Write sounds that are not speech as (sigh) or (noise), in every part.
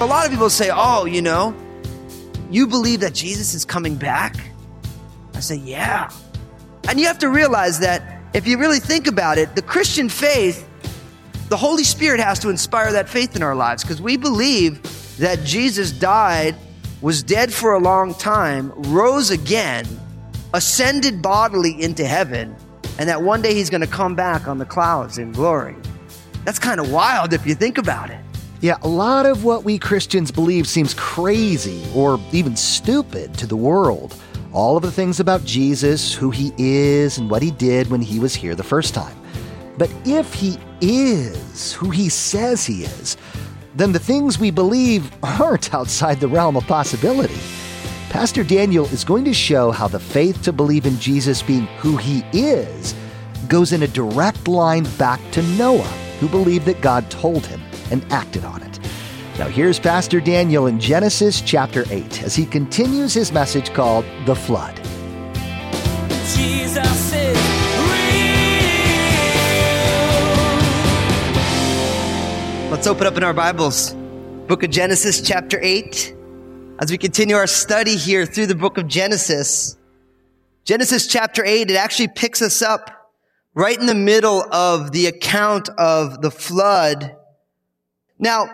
A lot of people say, oh, you know, you believe that Jesus is coming back? I say, yeah. And you have to realize that if you really think about it, the Christian faith, the Holy Spirit has to inspire that faith in our lives because we believe that Jesus died, was dead for a long time, rose again, ascended bodily into heaven, and that one day he's going to come back on the clouds in glory. That's kind of wild if you think about it. Yeah, a lot of what we Christians believe seems crazy or even stupid to the world. All of the things about Jesus, who he is, and what he did when he was here the first time. But if he is who he says he is, then the things we believe aren't (laughs) outside the realm of possibility. Pastor Daniel is going to show how the faith to believe in Jesus being who he is goes in a direct line back to Noah, who believed that God told him and acted on it. Now, here's Pastor Daniel in Genesis chapter 8 as he continues his message called The Flood. Jesus is real. Let's open up in our Bibles. Book of Genesis, chapter 8. As we continue our study here through the book of Genesis, Genesis chapter 8, it actually picks us up right in the middle of the account of the flood. Now,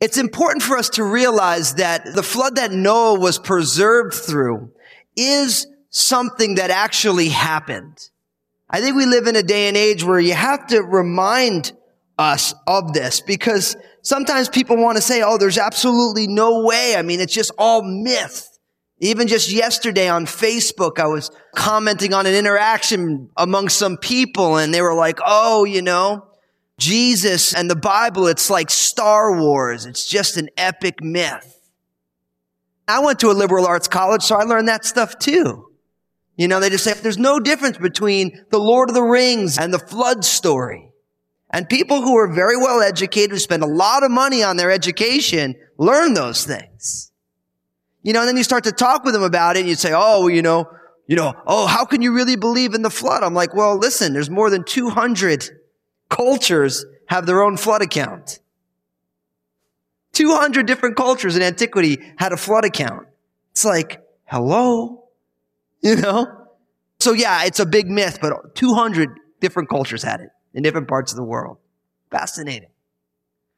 it's important for us to realize that the flood that Noah was preserved through is something that actually happened. I think we live in a day and age where you have to remind us of this because sometimes people want to say, oh, there's absolutely no way. I mean, it's just all myth. Even just yesterday on Facebook, I was commenting on an interaction among some people and they were like, oh, you know, Jesus and the Bible, it's like Star Wars. It's just an epic myth. I went to a liberal arts college, so I learned that stuff too. You know, they just say there's no difference between the Lord of the Rings and the flood story. And people who are very well educated, who spend a lot of money on their education, learn those things. You know, and then you start to talk with them about it and you say, oh, you know, you know, oh, how can you really believe in the flood? I'm like, well, listen, there's more than 200 cultures have their own flood account. 200 different cultures in antiquity had a flood account. It's like, hello, you know? So yeah, it's a big myth, but 200 different cultures had it in different parts of the world. Fascinating.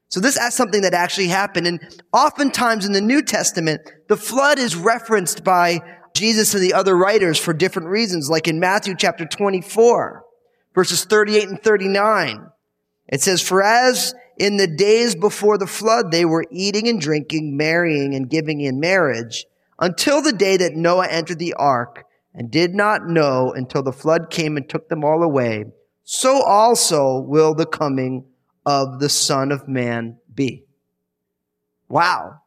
So this is something that actually happened. And oftentimes in the New Testament, the flood is referenced by Jesus and the other writers for different reasons, like in Matthew chapter 24, verses 38 and 39. It says, For as in the days before the flood, they were eating and drinking, marrying and giving in marriage, until the day that Noah entered the ark, and did not know until the flood came and took them all away so also will the coming of the Son of Man be. Wow.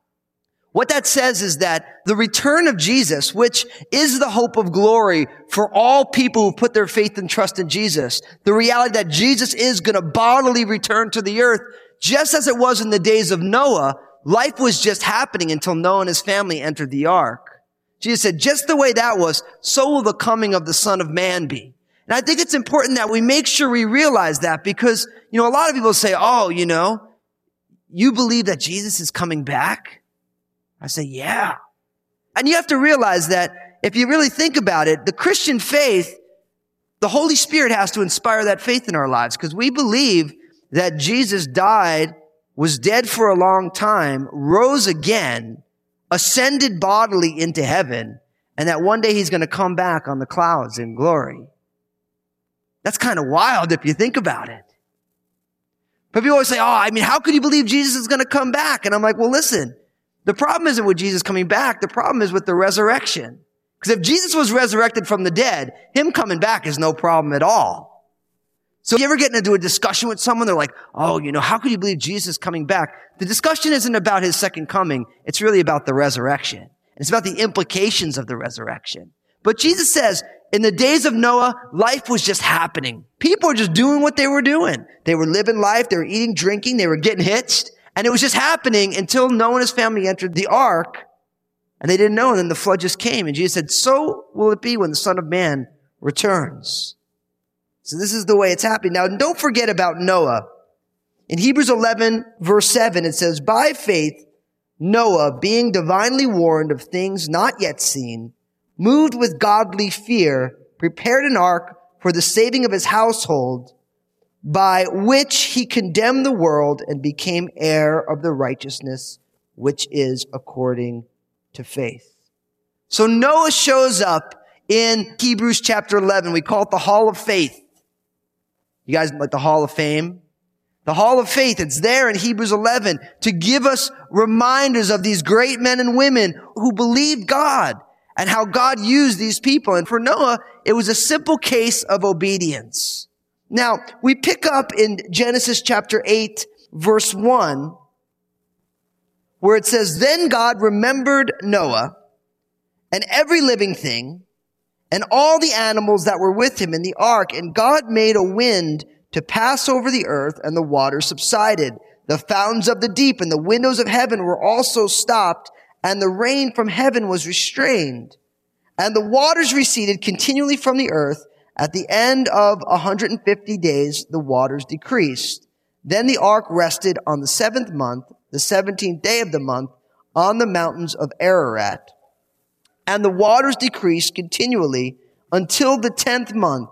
What that says is that the return of Jesus, which is the hope of glory for all people who put their faith and trust in Jesus, the reality that Jesus is going to bodily return to the earth, just as it was in the days of Noah, life was just happening until Noah and his family entered the ark. Jesus said, just the way that was, so will the coming of the Son of Man be. And I think it's important that we make sure we realize that because, you know, a lot of people say, oh, you know, you believe that Jesus is coming back? I say, yeah. And you have to realize that if you really think about it, the Christian faith, the Holy Spirit has to inspire that faith in our lives because we believe that Jesus died, was dead for a long time, rose again, ascended bodily into heaven, and that one day he's going to come back on the clouds in glory. That's kind of wild if you think about it. But people always say, oh, I mean, how could you believe Jesus is going to come back? And I'm like, well, listen, the problem isn't with Jesus coming back. The problem is with the resurrection. Because if Jesus was resurrected from the dead, him coming back is no problem at all. So if you ever get into a discussion with someone, they're like, oh, you know, how could you believe Jesus is coming back? The discussion isn't about his second coming. It's really about the resurrection. It's about the implications of the resurrection. But Jesus says, In the days of Noah, life was just happening. People were just doing what they were doing. They were living life. They were eating, drinking. They were getting hitched. And it was just happening until Noah and his family entered the ark and they didn't know. And then the flood just came. And Jesus said, so will it be when the son of man returns. So this is the way it's happening. Now, don't forget about Noah. In Hebrews 11 verse 7, it says, by faith, Noah, being divinely warned of things not yet seen, moved with godly fear, prepared an ark for the saving of his household, by which he condemned the world and became heir of the righteousness which is according to faith. So Noah shows up in Hebrews chapter 11. We call it the Hall of Faith. You guys like the Hall of Fame? The Hall of Faith, it's there in Hebrews 11 to give us reminders of these great men and women who believed God and how God used these people. And for Noah, it was a simple case of obedience. Now, we pick up in Genesis chapter 8, verse 1, where it says, Then God remembered Noah and every living thing and all the animals that were with him in the ark, and God made a wind to pass over the earth, and the waters subsided. The fountains of the deep and the windows of heaven were also stopped, and the rain from heaven was restrained. And the waters receded continually from the earth. At the end of 150 days, the waters decreased. Then the ark rested on the seventh month, the 17th day of the month, on the mountains of Ararat. And the waters decreased continually until the tenth month.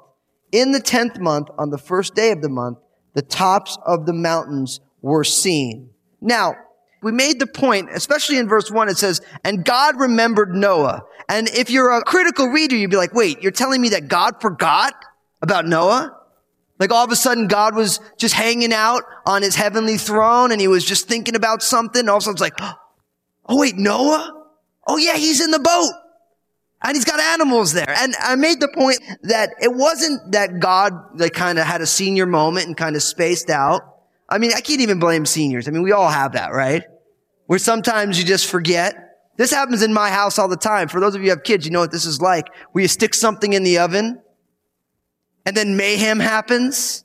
In the tenth month, on the first day of the month, the tops of the mountains were seen. Now, we made the point, especially in verse one, it says, and God remembered Noah. And if you're a critical reader, you'd be like, wait, you're telling me that God forgot about Noah? Like all of a sudden God was just hanging out on his heavenly throne and he was just thinking about something. And all of a sudden it's like, oh wait, Noah? Oh yeah, he's in the boat. And he's got animals there. And I made the point that it wasn't that God like kind of had a senior moment and kind of spaced out. I mean, I can't even blame seniors. I mean, we all have that, right? Where sometimes you just forget. This happens in my house all the time. For those of you who have kids, you know what this is like. Where you stick something in the oven and then mayhem happens.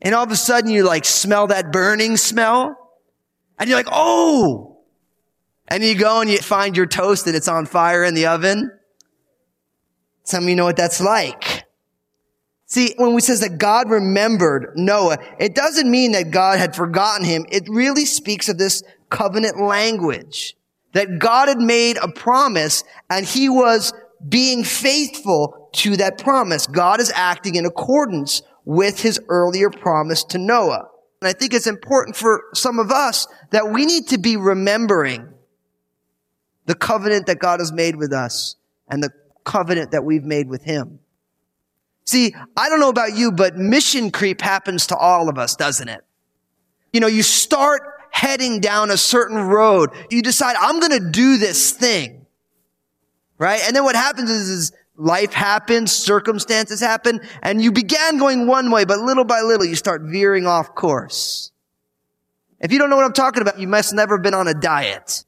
And all of a sudden you like smell that burning smell. And you're like, oh, and you go and you find your toast and it's on fire in the oven. Some of you know what that's like. See, when we says that God remembered Noah, it doesn't mean that God had forgotten him. It really speaks of this covenant language. That God had made a promise and he was being faithful to that promise. God is acting in accordance with his earlier promise to Noah. And I think it's important for some of us that we need to be remembering the covenant that God has made with us and the covenant that we've made with Him. See, I don't know about you, but mission creep happens to all of us, doesn't it? You know, you start heading down a certain road. You decide, I'm going to do this thing. Right? And then what happens is, is life happens, circumstances happen, and you began going one way, but little by little you start veering off course. If you don't know what I'm talking about, you must never have been on a diet.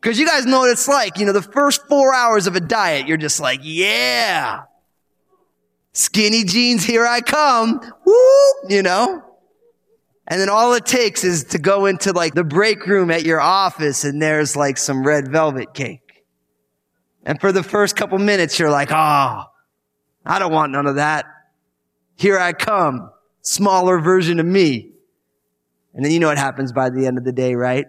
Because you guys know what it's like. You know, the first four hours of a diet, you're just like, yeah. Skinny jeans, here I come. Woo! You know? And then all it takes is to go into like the break room at your office and there's like some red velvet cake. And for the first couple minutes, you're like, oh, I don't want none of that. Here I come. Smaller version of me. And then you know what happens by the end of the day, right?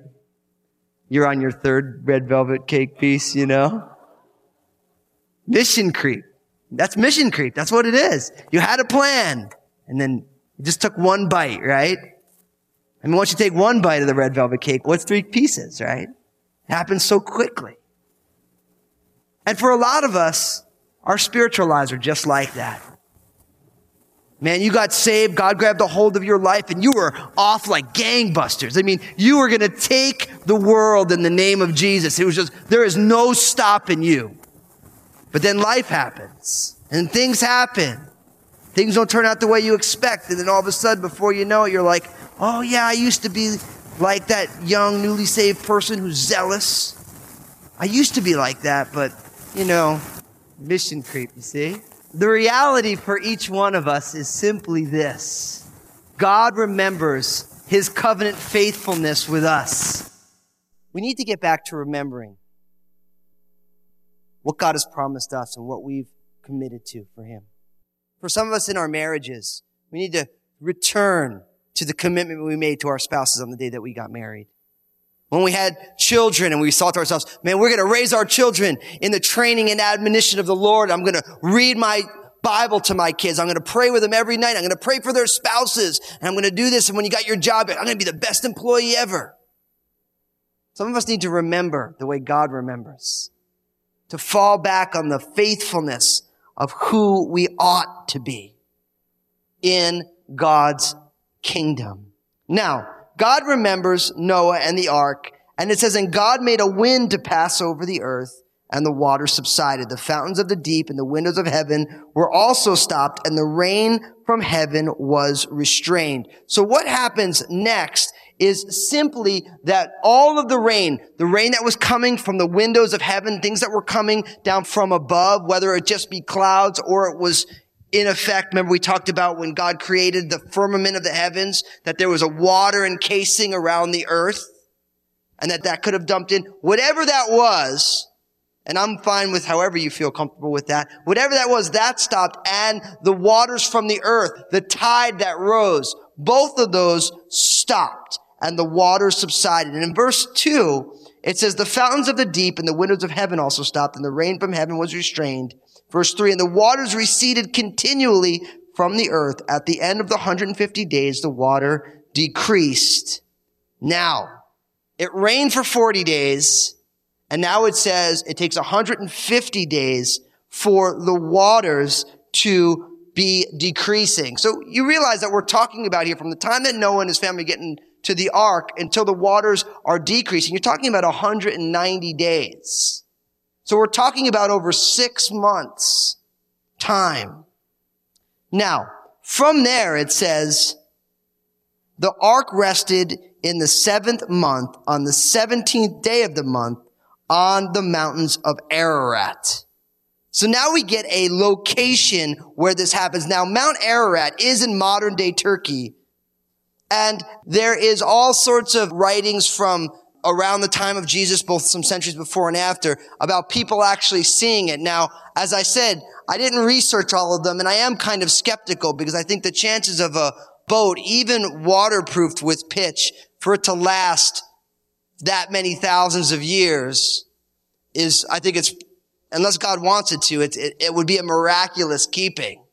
You're on your third red velvet cake piece, you know? Mission creep. That's mission creep. That's what it is. You had a plan and then you just took one bite, right? I mean, once you take one bite of the red velvet cake, what's three pieces, right? It happens so quickly. And for a lot of us, our spiritual lives are just like that. Man, you got saved. God grabbed a hold of your life and you were off like gangbusters. I mean, you were to take the world in the name of Jesus. It was just, there is no stopping you. But then life happens and things happen. Things don't turn out the way you expect. And then all of a sudden, before you know it, you're like, oh yeah, I used to be like that young, newly saved person who's zealous. I used to be like that, but you know, Mission creep, you see? The reality for each one of us is simply this God remembers his covenant faithfulness with us. We need to get back to remembering what God has promised us and what we've committed to for him. For some of us in our marriages, we need to return to the commitment we made to our spouses on the day that we got married. When we had children and we thought to ourselves, man, we're going to raise our children in the training and admonition of the Lord. I'm going to read my Bible to my kids. I'm going to pray with them every night. I'm going to pray for their spouses. And I'm going to do this. And when you got your job, I'm going to be the best employee ever. Some of us need to remember the way God remembers. To fall back on the faithfulness of who we ought to be in God's kingdom. Now, God remembers Noah and the ark, and it says, and God made a wind to pass over the earth, and the water subsided. The fountains of the deep and the windows of heaven were also stopped, and the rain from heaven was restrained. So what happens next is simply that all of the rain, the rain that was coming from the windows of heaven, things that were coming down from above, whether it just be clouds or it was in effect, remember we talked about when God created the firmament of the heavens, that there was a water encasing around the earth and that that could have dumped in. Whatever that was, and I'm fine with however you feel comfortable with that. Whatever that was, that stopped and the waters from the earth, the tide that rose, both of those stopped and the waters subsided. And in verse two, it says, the fountains of the deep and the windows of heaven also stopped and the rain from heaven was restrained Verse 3, and the waters receded continually from the earth. At the end of the 150 days, the water decreased. Now, it rained for 40 days, and now it says it takes 150 days for the waters to be decreasing. So you realize that we're talking about here from the time that Noah and his family get into the ark until the waters are decreasing. You're talking about 190 days. So we're talking about over six months time. Now, from there it says, the ark rested in the seventh month on the 17th day of the month on the mountains of Ararat. So now we get a location where this happens. Now Mount Ararat is in modern day Turkey. And there is all sorts of writings from around the time of Jesus, both some centuries before and after, about people actually seeing it. Now, as I said, I didn't research all of them, and I am kind of skeptical because I think the chances of a boat, even waterproofed with pitch, for it to last that many thousands of years is, I think it's, unless God wants it to, it, it, it would be a miraculous keeping.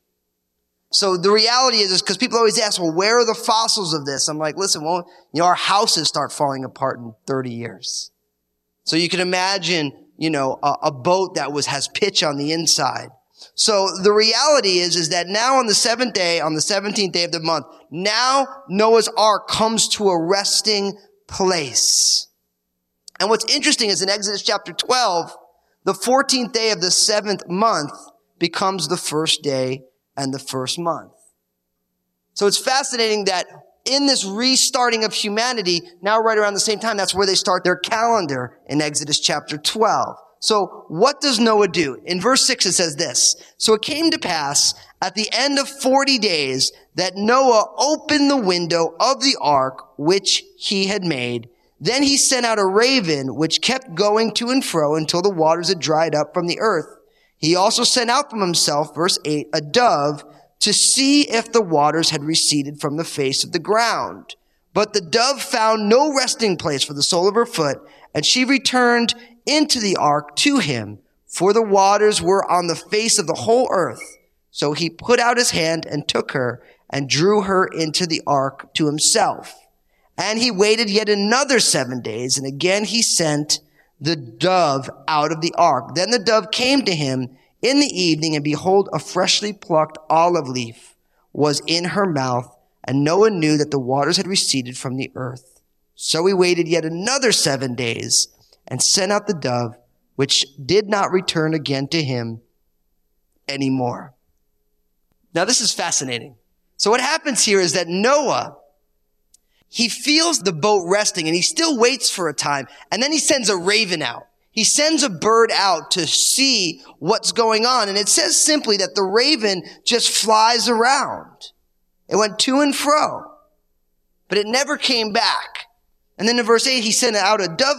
So the reality is, is because people always ask, well, where are the fossils of this? I'm like, listen, well, you know, our houses start falling apart in 30 years. So you can imagine, you know, a, a boat that was, has pitch on the inside. So the reality is, is that now on the seventh day, on the 17th day of the month, now Noah's ark comes to a resting place. And what's interesting is in Exodus chapter 12, the 14th day of the seventh month becomes the first day and the first month. So it's fascinating that in this restarting of humanity, now right around the same time, that's where they start their calendar in Exodus chapter 12. So what does Noah do? In verse 6 it says this. So it came to pass at the end of 40 days that Noah opened the window of the ark which he had made. Then he sent out a raven which kept going to and fro until the waters had dried up from the earth. He also sent out from himself, verse 8, a dove to see if the waters had receded from the face of the ground. But the dove found no resting place for the sole of her foot, and she returned into the ark to him, for the waters were on the face of the whole earth. So he put out his hand and took her and drew her into the ark to himself. And he waited yet another seven days, and again he sent the dove out of the ark. Then the dove came to him in the evening, and behold, a freshly plucked olive leaf was in her mouth, and Noah knew that the waters had receded from the earth. So he waited yet another seven days and sent out the dove, which did not return again to him anymore. Now this is fascinating. So what happens here is that Noah he feels the boat resting and he still waits for a time and then he sends a raven out. he sends a bird out to see what's going on. And it says simply that the raven just flies around. It went to and fro, but it never came back. And then in verse 8, he sent out a dove,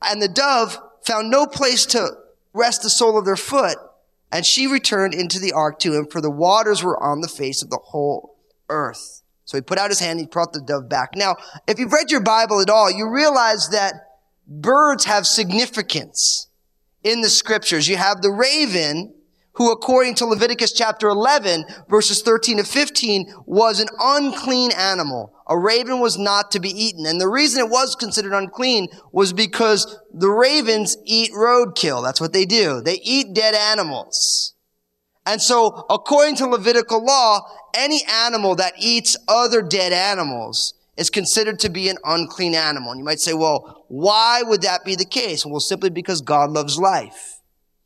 and the dove found no place to rest the sole of their foot. And she returned into the ark to him, for the waters were on the face of the whole earth. So he put out his hand, he brought the dove back. Now, if you've read your Bible at all, you realize that birds have significance in the scriptures. You have the raven, who according to Leviticus chapter 11, verses 13 to 15, was an unclean animal. A raven was not to be eaten. And the reason it was considered unclean was because the ravens eat roadkill. That's what they do. They eat dead animals. And so, according to Levitical law, any animal that eats other dead animals is considered to be an unclean animal. And you might say, well, why would that be the case? Well, simply because God loves life.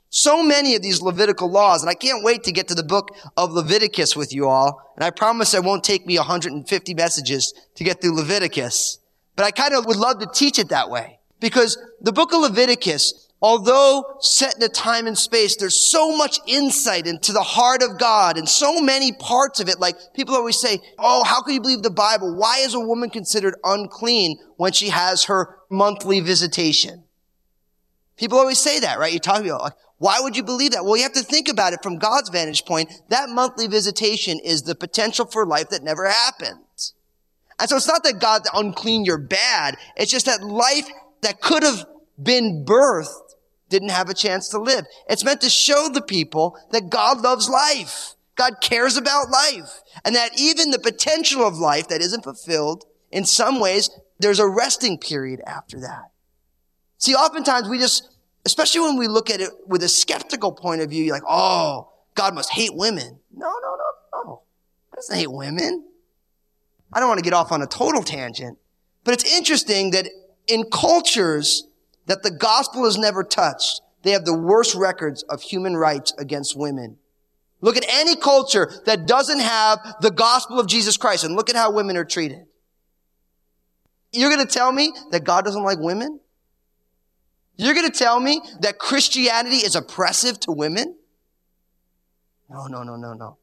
So many of these Levitical laws, and I can't wait to get to the book of Leviticus with you all. And I promise it won't take me 150 messages to get through Leviticus. But I kind of would love to teach it that way. Because the book of Leviticus, although set in a time and space, there's so much insight into the heart of God and so many parts of it. Like people always say, Oh, how can you believe the Bible? Why is a woman considered unclean when she has her monthly visitation? People always say that, right? You talk about like, why would you believe that? Well, you have to think about it from God's vantage point. That monthly visitation is the potential for life that never happened. And so it's not that God unclean you're bad. It's just that life that could have been birthed didn't have a chance to live. It's meant to show the people that God loves life. God cares about life. And that even the potential of life that isn't fulfilled, in some ways, there's a resting period after that. See, oftentimes we just especially when we look at it with a skeptical point of view, you're like, oh, God must hate women. No, no, no, no. He doesn't hate women. I don't want to get off on a total tangent, but it's interesting that in cultures that the gospel has never touched, they have the worst records of human rights against women. Look at any culture that doesn't have the gospel of Jesus Christ and look at how women are treated. You're going to tell me that God doesn't like women? You're going to tell me that Christianity is oppressive to women? No, no, no, no, no.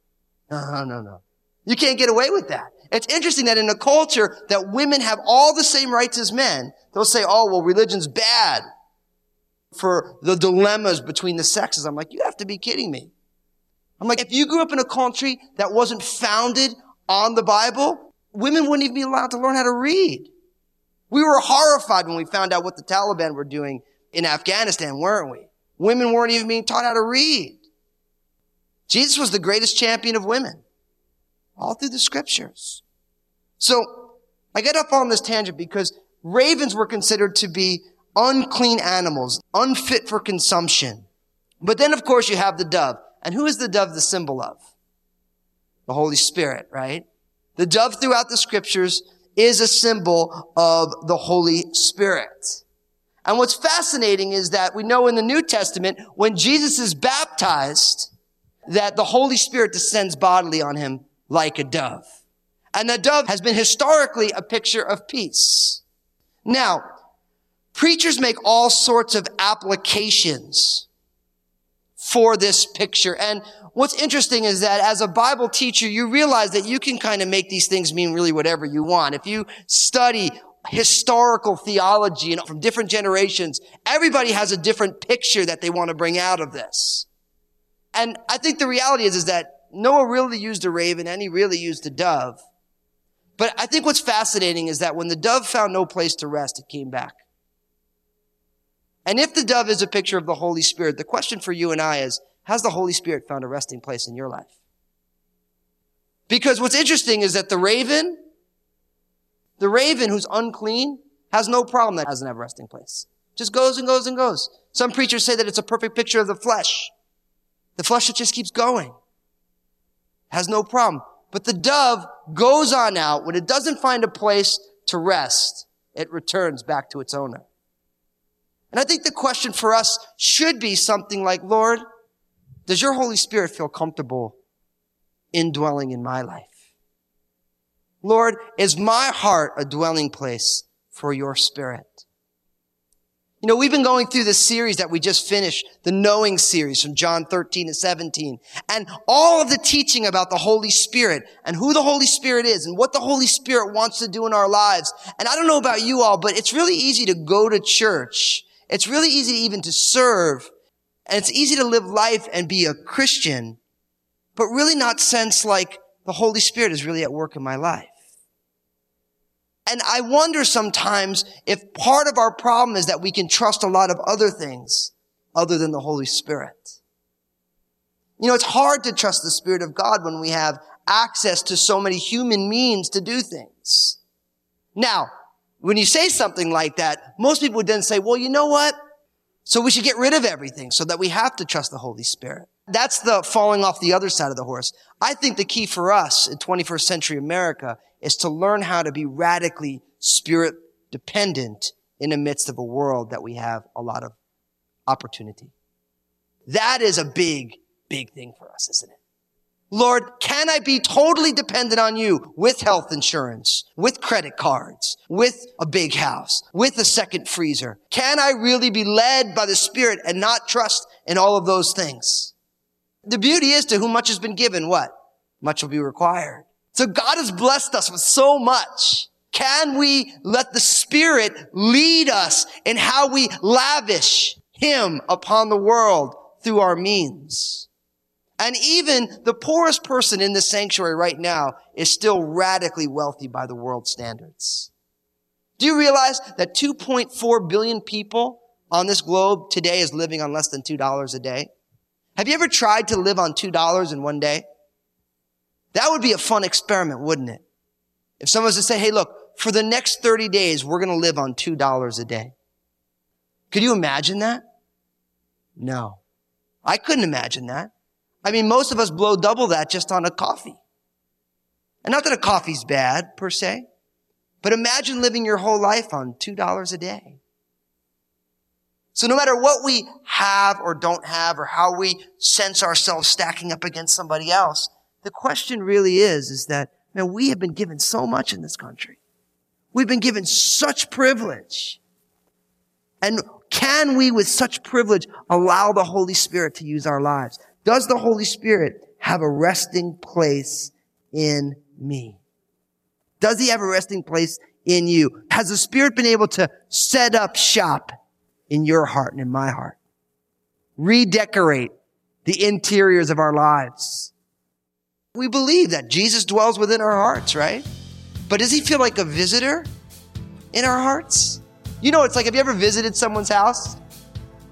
No, no, no. You can't get away with that. It's interesting that in a culture that women have all the same rights as men, they'll say, oh, well, religion's bad for the dilemmas between the sexes. I'm like, you have to be kidding me. I'm like, if you grew up in a country that wasn't founded on the Bible, women wouldn't even be allowed to learn how to read. We were horrified when we found out what the Taliban were doing in Afghanistan, weren't we? Women weren't even being taught how to read. Jesus was the greatest champion of women, all through the scriptures. So I get up on this tangent because ravens were considered to be unclean animals, unfit for consumption. But then, of course, you have the dove. And who is the dove the symbol of? The Holy Spirit, right? The dove throughout the scriptures is a symbol of the Holy Spirit. And what's fascinating is that we know in the New Testament, when Jesus is baptized, that the Holy Spirit descends bodily on him like a dove. And the dove has been historically a picture of peace. Now, preachers make all sorts of applications for this picture. And what's interesting is that as a Bible teacher, you realize that you can kind of make these things mean really whatever you want. If you study historical theology and from different generations, everybody has a different picture that they want to bring out of this. And I think the reality is, is that Noah really used a raven and he really used a dove. But I think what's fascinating is that when the dove found no place to rest, it came back. And if the dove is a picture of the Holy Spirit, the question for you and I is, has the Holy Spirit found a resting place in your life? Because what's interesting is that the raven the raven who's unclean has no problem that doesn't have a resting place. Just goes and goes and goes. Some preachers say that it's a perfect picture of the flesh. The flesh that just keeps going. Has no problem. But the dove goes on out. When it doesn't find a place to rest, it returns back to its owner. And I think the question for us should be something like, Lord, does your Holy Spirit feel comfortable indwelling in my life? Lord, is my heart a dwelling place for your spirit? You know, we've been going through this series that we just finished, the knowing series from John 13 and 17. And all of the teaching about the Holy Spirit and who the Holy Spirit is and what the Holy Spirit wants to do in our lives. And I don't know about you all, but it's really easy to go to church. It's really easy even to serve. And it's easy to live life and be a Christian, but really not sense like the Holy Spirit is really at work in my life. And I wonder sometimes if part of our problem is that we can trust a lot of other things other than the Holy Spirit. You know, it's hard to trust the Spirit of God when we have access to so many human means to do things. Now, when you say something like that, most people would then say, well, you know what? So we should get rid of everything so that we have to trust the Holy Spirit. That's the falling off the other side of the horse. I think the key for us in 21st century America is to learn how to be radically spirit dependent in the midst of a world that we have a lot of opportunity. That is a big, big thing for us, isn't it? Lord, can I be totally dependent on you with health insurance, with credit cards, with a big house, with a second freezer? Can I really be led by the Spirit and not trust in all of those things? The beauty is to whom much has been given, what? Much will be required. So God has blessed us with so much. Can we let the Spirit lead us in how we lavish Him upon the world through our means? And even the poorest person in the sanctuary right now is still radically wealthy by the world standards. Do you realize that 2.4 billion people on this globe today is living on less than $2 a day? Have you ever tried to live on $2 in one day? That would be a fun experiment, wouldn't it? If someone was to say, hey, look, for the next 30 days, we're going to live on $2 a day. Could you imagine that? No. I couldn't imagine that. I mean, most of us blow double that just on a coffee. And not that a coffee's bad per se, but imagine living your whole life on $2 a day. So no matter what we have or don't have or how we sense ourselves stacking up against somebody else, the question really is, is that, man, we have been given so much in this country. We've been given such privilege. And can we, with such privilege, allow the Holy Spirit to use our lives? Does the Holy Spirit have a resting place in me? Does he have a resting place in you? Has the Spirit been able to set up shop in your heart and in my heart? Redecorate the interiors of our lives. We believe that Jesus dwells within our hearts, right? But does he feel like a visitor in our hearts? You know, it's like, have you ever visited someone's house?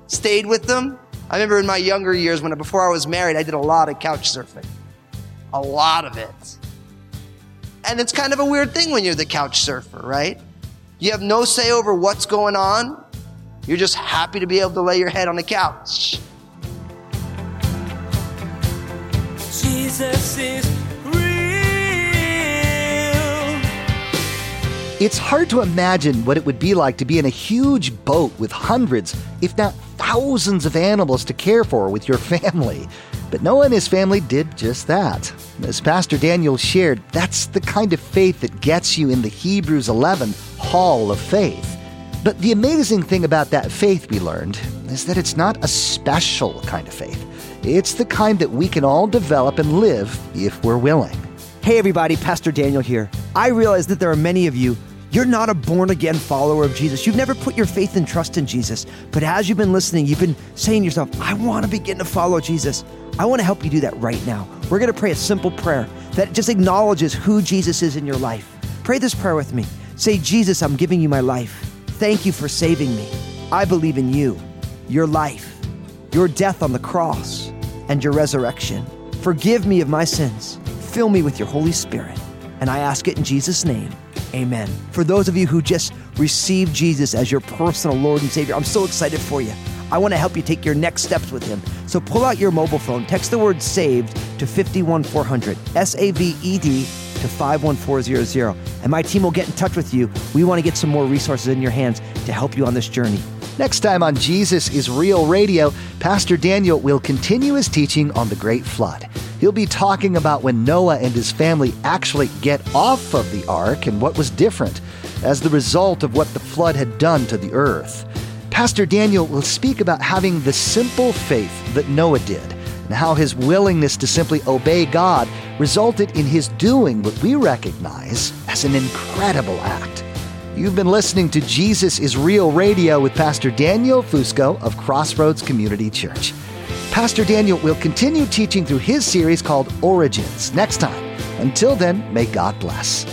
Stayed with them? I remember in my younger years when before I was married, I did a lot of couch surfing. A lot of it. And it's kind of a weird thing when you're the couch surfer, right? You have no say over what's going on. You're just happy to be able to lay your head on the couch. Jesus is real. It's hard to imagine what it would be like to be in a huge boat with hundreds, if not thousands of animals to care for with your family. But Noah and his family did just that. As Pastor Daniel shared, that's the kind of faith that gets you in the Hebrews 11 Hall of Faith. But the amazing thing about that faith we learned is that it's not a special kind of faith. It's the kind that we can all develop and live if we're willing. Hey, everybody, Pastor Daniel here. I realize that there are many of you, you're not a born again follower of Jesus. You've never put your faith and trust in Jesus. But as you've been listening, you've been saying to yourself, I want to begin to follow Jesus. I want to help you do that right now. We're going to pray a simple prayer that just acknowledges who Jesus is in your life. Pray this prayer with me. Say, Jesus, I'm giving you my life. Thank you for saving me. I believe in you, your life, your death on the cross, and your resurrection. Forgive me of my sins. Fill me with your Holy Spirit. And I ask it in Jesus' name. Amen. For those of you who just received Jesus as your personal Lord and Savior, I'm so excited for you. I want to help you take your next steps with Him. So pull out your mobile phone, text the word saved to 51400, S A V E D to 51400, and my team will get in touch with you. We want to get some more resources in your hands to help you on this journey. Next time on Jesus is Real Radio, Pastor Daniel will continue his teaching on the Great Flood. He'll be talking about when Noah and his family actually get off of the ark and what was different as the result of what the flood had done to the earth. Pastor Daniel will speak about having the simple faith that Noah did and how his willingness to simply obey God resulted in his doing what we recognize as an incredible act. You've been listening to Jesus is Real Radio with Pastor Daniel Fusco of Crossroads Community Church. Pastor Daniel will continue teaching through his series called Origins next time. Until then, may God bless.